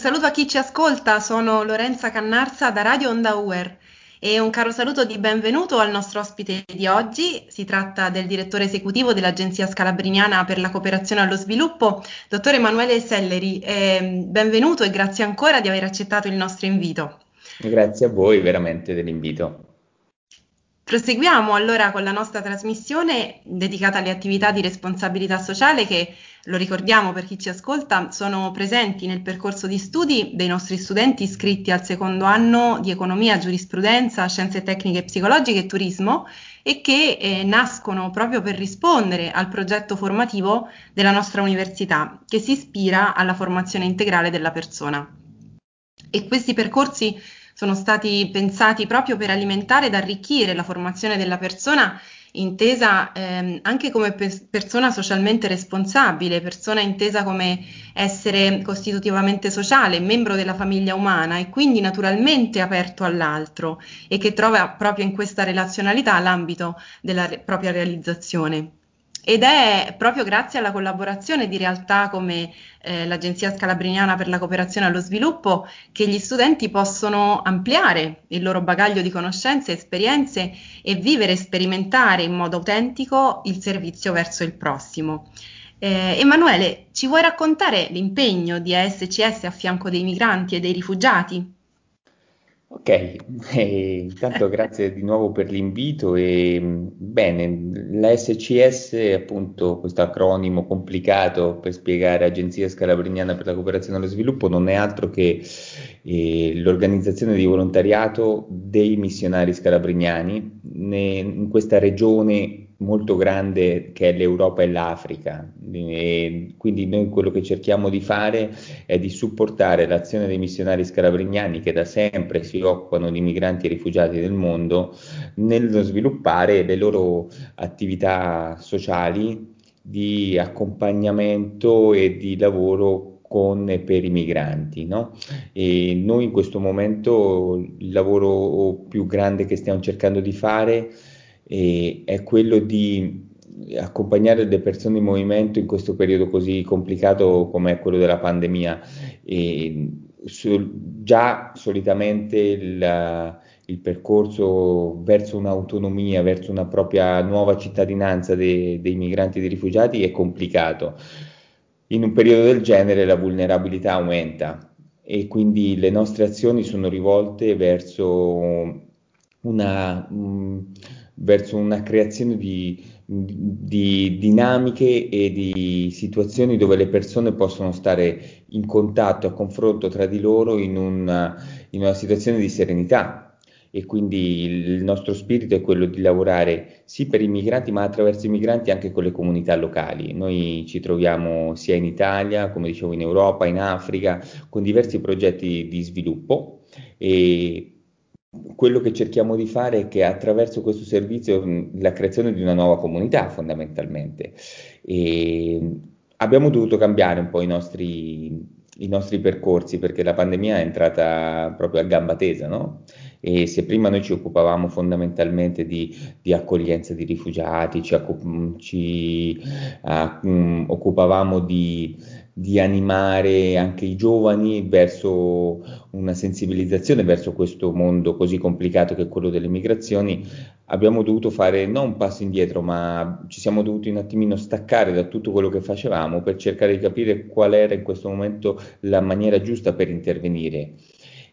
saluto a chi ci ascolta, sono Lorenza Cannarza da Radio Onda Uer e un caro saluto di benvenuto al nostro ospite di oggi. Si tratta del direttore esecutivo dell'Agenzia Scalabriniana per la cooperazione allo sviluppo, dottor Emanuele Selleri. Eh, benvenuto e grazie ancora di aver accettato il nostro invito. Grazie a voi veramente dell'invito. Proseguiamo allora con la nostra trasmissione dedicata alle attività di responsabilità sociale che, lo ricordiamo per chi ci ascolta, sono presenti nel percorso di studi dei nostri studenti iscritti al secondo anno di economia, giurisprudenza, scienze tecniche psicologiche e turismo e che eh, nascono proprio per rispondere al progetto formativo della nostra università che si ispira alla formazione integrale della persona. E questi percorsi sono stati pensati proprio per alimentare ed arricchire la formazione della persona intesa ehm, anche come pe- persona socialmente responsabile, persona intesa come essere costitutivamente sociale, membro della famiglia umana e quindi naturalmente aperto all'altro e che trova proprio in questa relazionalità l'ambito della re- propria realizzazione. Ed è proprio grazie alla collaborazione di realtà come eh, l'Agenzia Scalabriniana per la cooperazione allo sviluppo che gli studenti possono ampliare il loro bagaglio di conoscenze, esperienze e vivere e sperimentare in modo autentico il servizio verso il prossimo. Eh, Emanuele, ci vuoi raccontare l'impegno di ASCS a fianco dei migranti e dei rifugiati? Ok, eh, intanto grazie di nuovo per l'invito e bene, la SCS appunto questo acronimo complicato per spiegare Agenzia Scalabriniana per la cooperazione allo sviluppo non è altro che eh, l'organizzazione di volontariato dei missionari scalabrignani ne, in questa regione molto grande che è l'Europa e l'Africa. E quindi noi quello che cerchiamo di fare è di supportare l'azione dei missionari scalabrignani che da sempre si occupano di migranti e rifugiati del mondo nello sviluppare le loro attività sociali di accompagnamento e di lavoro con e per i migranti. No? E noi in questo momento il lavoro più grande che stiamo cercando di fare e è quello di accompagnare le persone in movimento in questo periodo così complicato come è quello della pandemia. Su, già solitamente il, il, percorso verso un'autonomia, verso una propria nuova cittadinanza de, dei migranti e dei rifugiati è complicato. In un periodo del genere la vulnerabilità aumenta e quindi le nostre azioni sono rivolte verso una... Um, verso una creazione di, di, dinamiche e di situazioni dove le persone possono stare in contatto, a confronto tra di loro in una, in una situazione di serenità. E quindi il nostro spirito è quello di lavorare sì per i migranti, ma attraverso i migranti anche con le comunità locali. Noi ci troviamo sia in Italia, come dicevo, in Europa, in Africa, con diversi progetti di sviluppo e quello che cerchiamo di fare è che attraverso questo servizio la creazione di una nuova comunità fondamentalmente. E abbiamo dovuto cambiare un po' i nostri, i nostri percorsi perché la pandemia è entrata proprio a gamba tesa, no? E se prima noi ci occupavamo fondamentalmente di, di accoglienza di rifugiati, ci, ci uh, occupavamo di di animare anche i giovani verso una sensibilizzazione verso questo mondo così complicato che è quello delle migrazioni, abbiamo dovuto fare non un passo indietro, ma ci siamo dovuti un attimino staccare da tutto quello che facevamo per cercare di capire qual era in questo momento la maniera giusta per intervenire.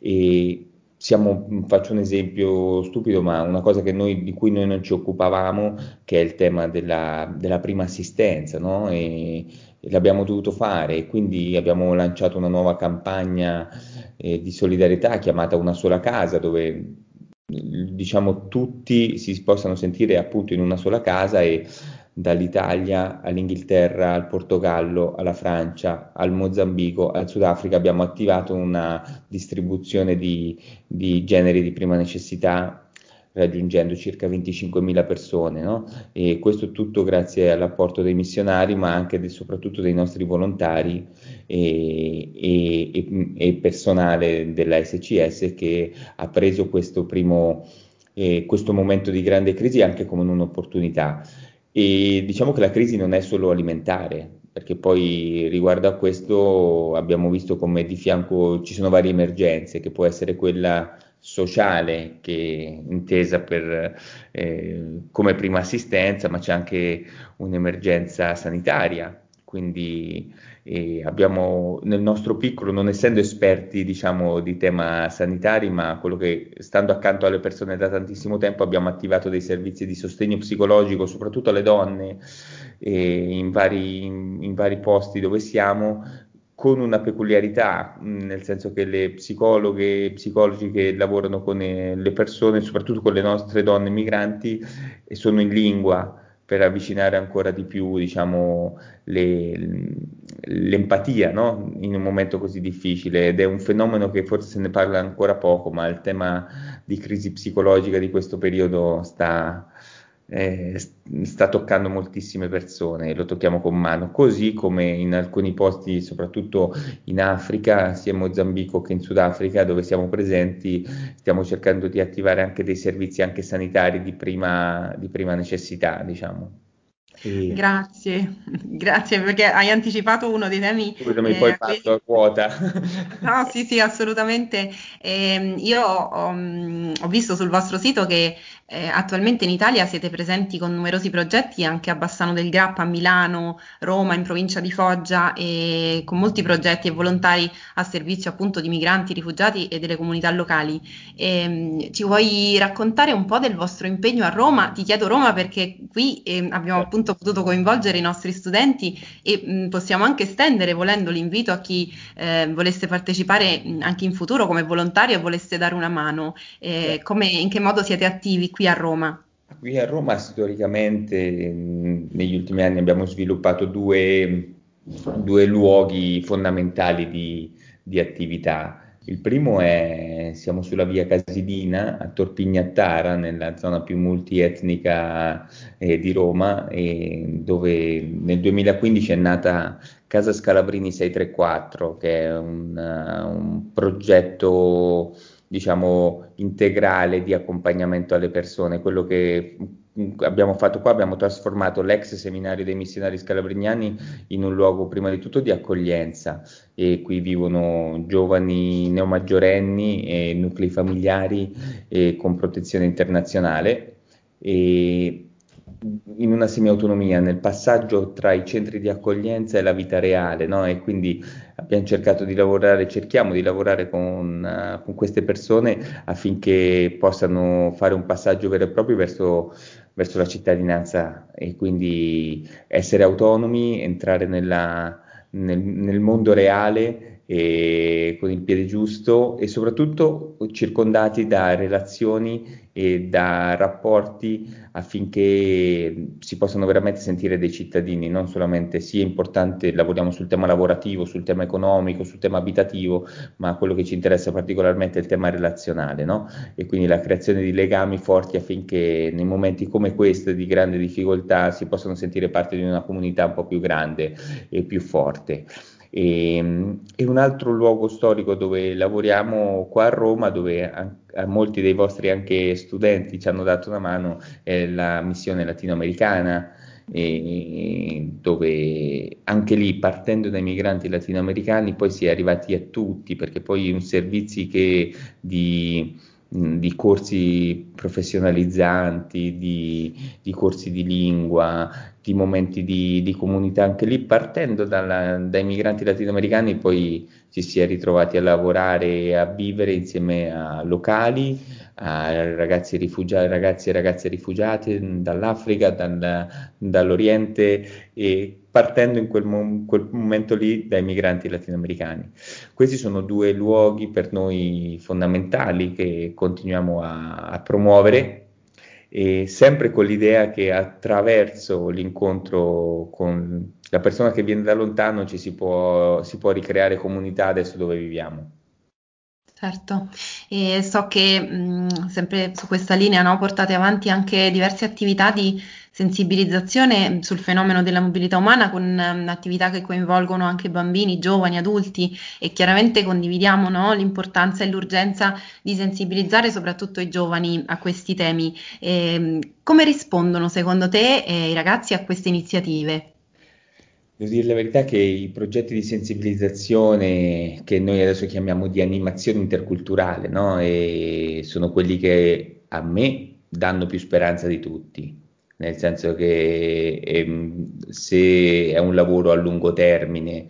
E siamo, faccio un esempio stupido, ma una cosa noi, di cui noi non ci occupavamo, che è il tema della, della prima assistenza, no? E, l'abbiamo dovuto fare e quindi abbiamo lanciato una nuova campagna eh, di solidarietà chiamata Una sola casa dove diciamo tutti si possano sentire appunto in una sola casa e dall'Italia all'Inghilterra, al Portogallo, alla Francia, al Mozambico, al Sudafrica abbiamo attivato una distribuzione di, di generi di prima necessità raggiungendo circa 25.000 persone, no? e questo tutto grazie all'apporto dei missionari, ma anche e soprattutto dei nostri volontari e, e, e, personale della SCS che ha preso questo primo eh, questo momento di grande crisi anche come un'opportunità. E diciamo che la crisi non è solo alimentare, perché poi riguardo a questo abbiamo visto come di fianco ci sono varie emergenze, che può essere quella sociale che intesa per, eh, come prima assistenza, ma c'è anche un'emergenza sanitaria. Quindi eh, abbiamo nel nostro piccolo, non essendo esperti diciamo, di tema sanitari, ma quello che stando accanto alle persone da tantissimo tempo abbiamo attivato dei servizi di sostegno psicologico, soprattutto alle donne, eh, in, vari, in, in vari posti dove siamo, con una peculiarità, nel senso che le psicologhe e psicologi che lavorano con eh, le persone, soprattutto con le nostre donne migranti, sono in lingua per avvicinare ancora di più diciamo, le, l'empatia no? in un momento così difficile ed è un fenomeno che forse se ne parla ancora poco, ma il tema di crisi psicologica di questo periodo sta, eh, sta toccando moltissime persone, lo tocchiamo con mano, così come in alcuni posti, soprattutto in Africa, sia in Mozambico che in Sudafrica, dove siamo presenti, stiamo cercando di attivare anche dei servizi anche sanitari di prima, di prima necessità, diciamo. E... Grazie, grazie perché hai anticipato uno dei temi. Scusami, eh, poi fatto a quota. No, sì, sì, assolutamente. Eh, io ho, ho, visto sul vostro sito che eh, attualmente in Italia siete presenti con numerosi progetti anche a Bassano del Grappa, a Milano, Roma, in provincia di Foggia e con molti progetti e volontari a servizio appunto di migranti, rifugiati e delle comunità locali. Eh, ci vuoi raccontare un po' del vostro impegno a Roma? Ti chiedo Roma perché qui eh, abbiamo appunto potuto coinvolgere i nostri studenti e mh, possiamo anche estendere volendo l'invito a chi eh, volesse partecipare anche in futuro come volontario e volesse dare una mano. Eh, come, in che modo siete attivi qui a Roma? Qui a Roma storicamente negli ultimi anni abbiamo sviluppato due, due luoghi fondamentali di, di, attività. Il primo è, siamo sulla via Casilina a Torpignattara, nella zona più multietnica eh, di Roma, dove nel 2015 è nata Casa Scalabrini 634, che è un, un progetto diciamo, integrale di accompagnamento alle persone. Quello che abbiamo fatto qua, abbiamo trasformato l'ex seminario dei missionari scalabrignani in un luogo prima di tutto di accoglienza e qui vivono giovani neomaggiorenni e nuclei familiari e con protezione internazionale. E in una semi-autonomia nel passaggio tra i centri di accoglienza e la vita reale, no? E quindi abbiamo cercato di lavorare, cerchiamo di lavorare con, uh, con, queste persone affinché possano fare un passaggio vero e proprio verso, verso la cittadinanza e quindi essere autonomi, entrare nella, nel, nel mondo reale con il piede giusto e soprattutto circondati da relazioni e da rapporti affinché si possano veramente sentire dei cittadini, non solamente sia importante, lavoriamo sul tema lavorativo, sul tema economico, sul tema abitativo, ma quello che ci interessa particolarmente è il tema relazionale, no? E quindi la creazione di legami forti affinché nei momenti come questo di grande difficoltà si possano sentire parte di una comunità un po' più grande e più forte. E, e, un altro luogo storico dove lavoriamo qua a Roma, dove a, a molti dei vostri anche studenti ci hanno dato una mano, è la missione latinoamericana, e, dove anche lì partendo dai migranti latinoamericani poi si è arrivati a tutti, perché poi un servizi che di di corsi professionalizzanti, di, di, corsi di lingua, di momenti di, di comunità. Anche lì, partendo dalla, dai migranti latinoamericani poi ci si è ritrovati a lavorare e a vivere insieme a locali, a ragazzi, rifugiati, ragazzi e ragazze rifugiati dall'Africa, dal, dall'Oriente e partendo in quel, mo- quel, momento lì dai migranti latinoamericani. Questi sono due luoghi per noi fondamentali che continuiamo a, a promuovere sempre con l'idea che attraverso l'incontro con la persona che viene da lontano ci si può, si può ricreare comunità adesso dove viviamo. Certo, e so che mh, sempre su questa linea no, portate avanti anche diverse attività di sensibilizzazione sul fenomeno della mobilità umana con um, attività che coinvolgono anche bambini, giovani, adulti e chiaramente condividiamo no, l'importanza e l'urgenza di sensibilizzare soprattutto i giovani a questi temi. E, come rispondono secondo te eh, i ragazzi a queste iniziative? Devo dire la verità che i progetti di sensibilizzazione che noi adesso chiamiamo di animazione interculturale, no? sono quelli che a me danno più speranza di tutti, nel senso che ehm, se è un lavoro a lungo termine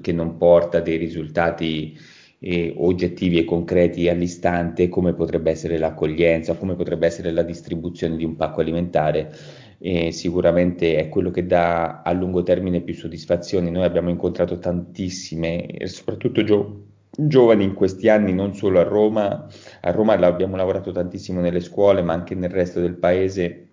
che non porta dei risultati eh, oggettivi e concreti all'istante, come potrebbe essere l'accoglienza, come potrebbe essere la distribuzione di un pacco alimentare, e sicuramente è quello che dà a lungo termine più soddisfazioni. Noi abbiamo incontrato tantissime, soprattutto gio- giovani in questi anni, non solo a Roma, a Roma abbiamo lavorato tantissimo nelle scuole, ma anche nel resto del paese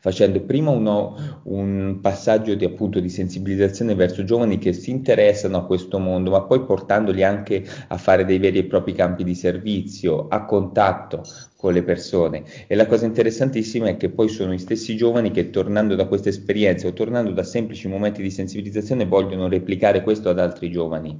facendo prima uno, un passaggio di, appunto, di sensibilizzazione verso giovani che si interessano a questo mondo, ma poi portandoli anche a fare dei veri e propri campi di servizio, a contatto con le persone. E la cosa interessantissima è che poi sono i stessi giovani che tornando da queste esperienze o tornando da semplici momenti di sensibilizzazione vogliono replicare questo ad altri giovani.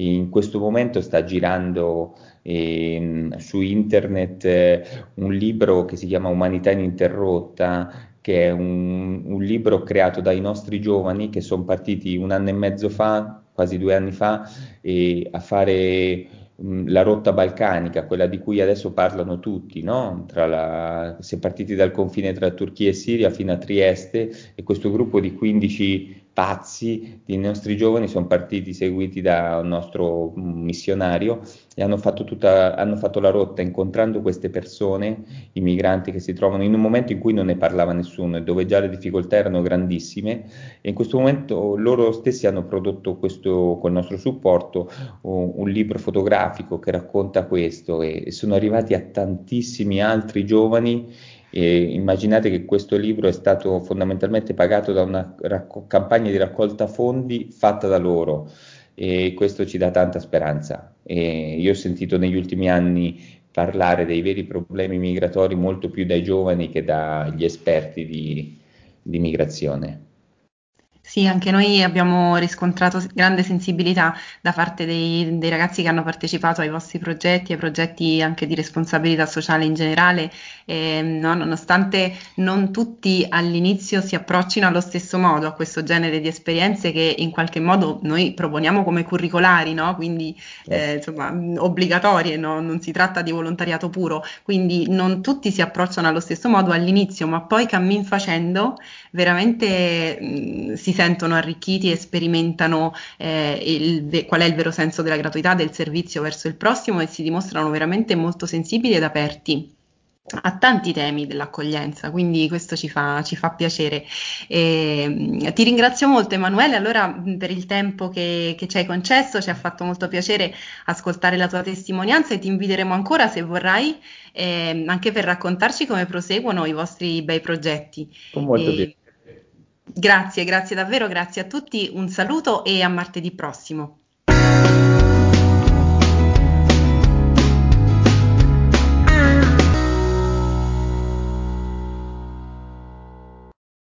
In questo momento sta girando eh, su internet eh, un libro che si chiama Umanità ininterrotta, che è un, un libro creato dai nostri giovani che sono partiti un anno e mezzo fa, quasi due anni fa, eh, a fare la rotta balcanica, quella di cui adesso parlano tutti, no? la, si è partiti dal confine tra Turchia e Siria fino a Trieste e questo gruppo di 15 pazzi i nostri giovani sono partiti seguiti da un nostro missionario e hanno fatto, tutta, hanno fatto la rotta incontrando queste persone, i migranti che si trovano in un momento in cui non ne parlava nessuno e dove già le difficoltà erano grandissime. E in questo momento loro stessi hanno prodotto questo, con il nostro supporto un, libro fotografico che racconta questo e sono arrivati a tantissimi altri giovani e immaginate che questo libro è stato fondamentalmente pagato da una racco- campagna di raccolta fondi fatta da loro e questo ci dà tanta speranza. E io ho sentito negli ultimi anni parlare dei veri problemi migratori molto più dai giovani che dagli esperti di, di migrazione. Sì, anche noi abbiamo riscontrato grande sensibilità da parte dei, dei, ragazzi che hanno partecipato ai vostri progetti, ai progetti anche di responsabilità sociale in generale, e, no, nonostante non tutti all'inizio si approccino allo stesso modo a questo genere di esperienze che in qualche modo noi proponiamo come curricolari, no? quindi eh, certo. insomma, obbligatorie, no? non si tratta di volontariato puro, quindi non tutti si approcciano allo stesso modo all'inizio, ma poi cammin facendo veramente mh, si sentono arricchiti e sperimentano eh, il, qual è il vero senso della gratuità, del servizio verso il prossimo e si dimostrano veramente molto sensibili ed aperti a tanti temi dell'accoglienza, quindi questo ci fa, ci fa piacere. E, ti ringrazio molto Emanuele, allora per il tempo che, che, ci hai concesso, ci ha fatto molto piacere ascoltare la tua testimonianza e ti inviteremo ancora se vorrai eh, anche per raccontarci come proseguono i vostri bei progetti. Con molto piacere. Grazie, grazie davvero, grazie a tutti, un saluto e a martedì prossimo.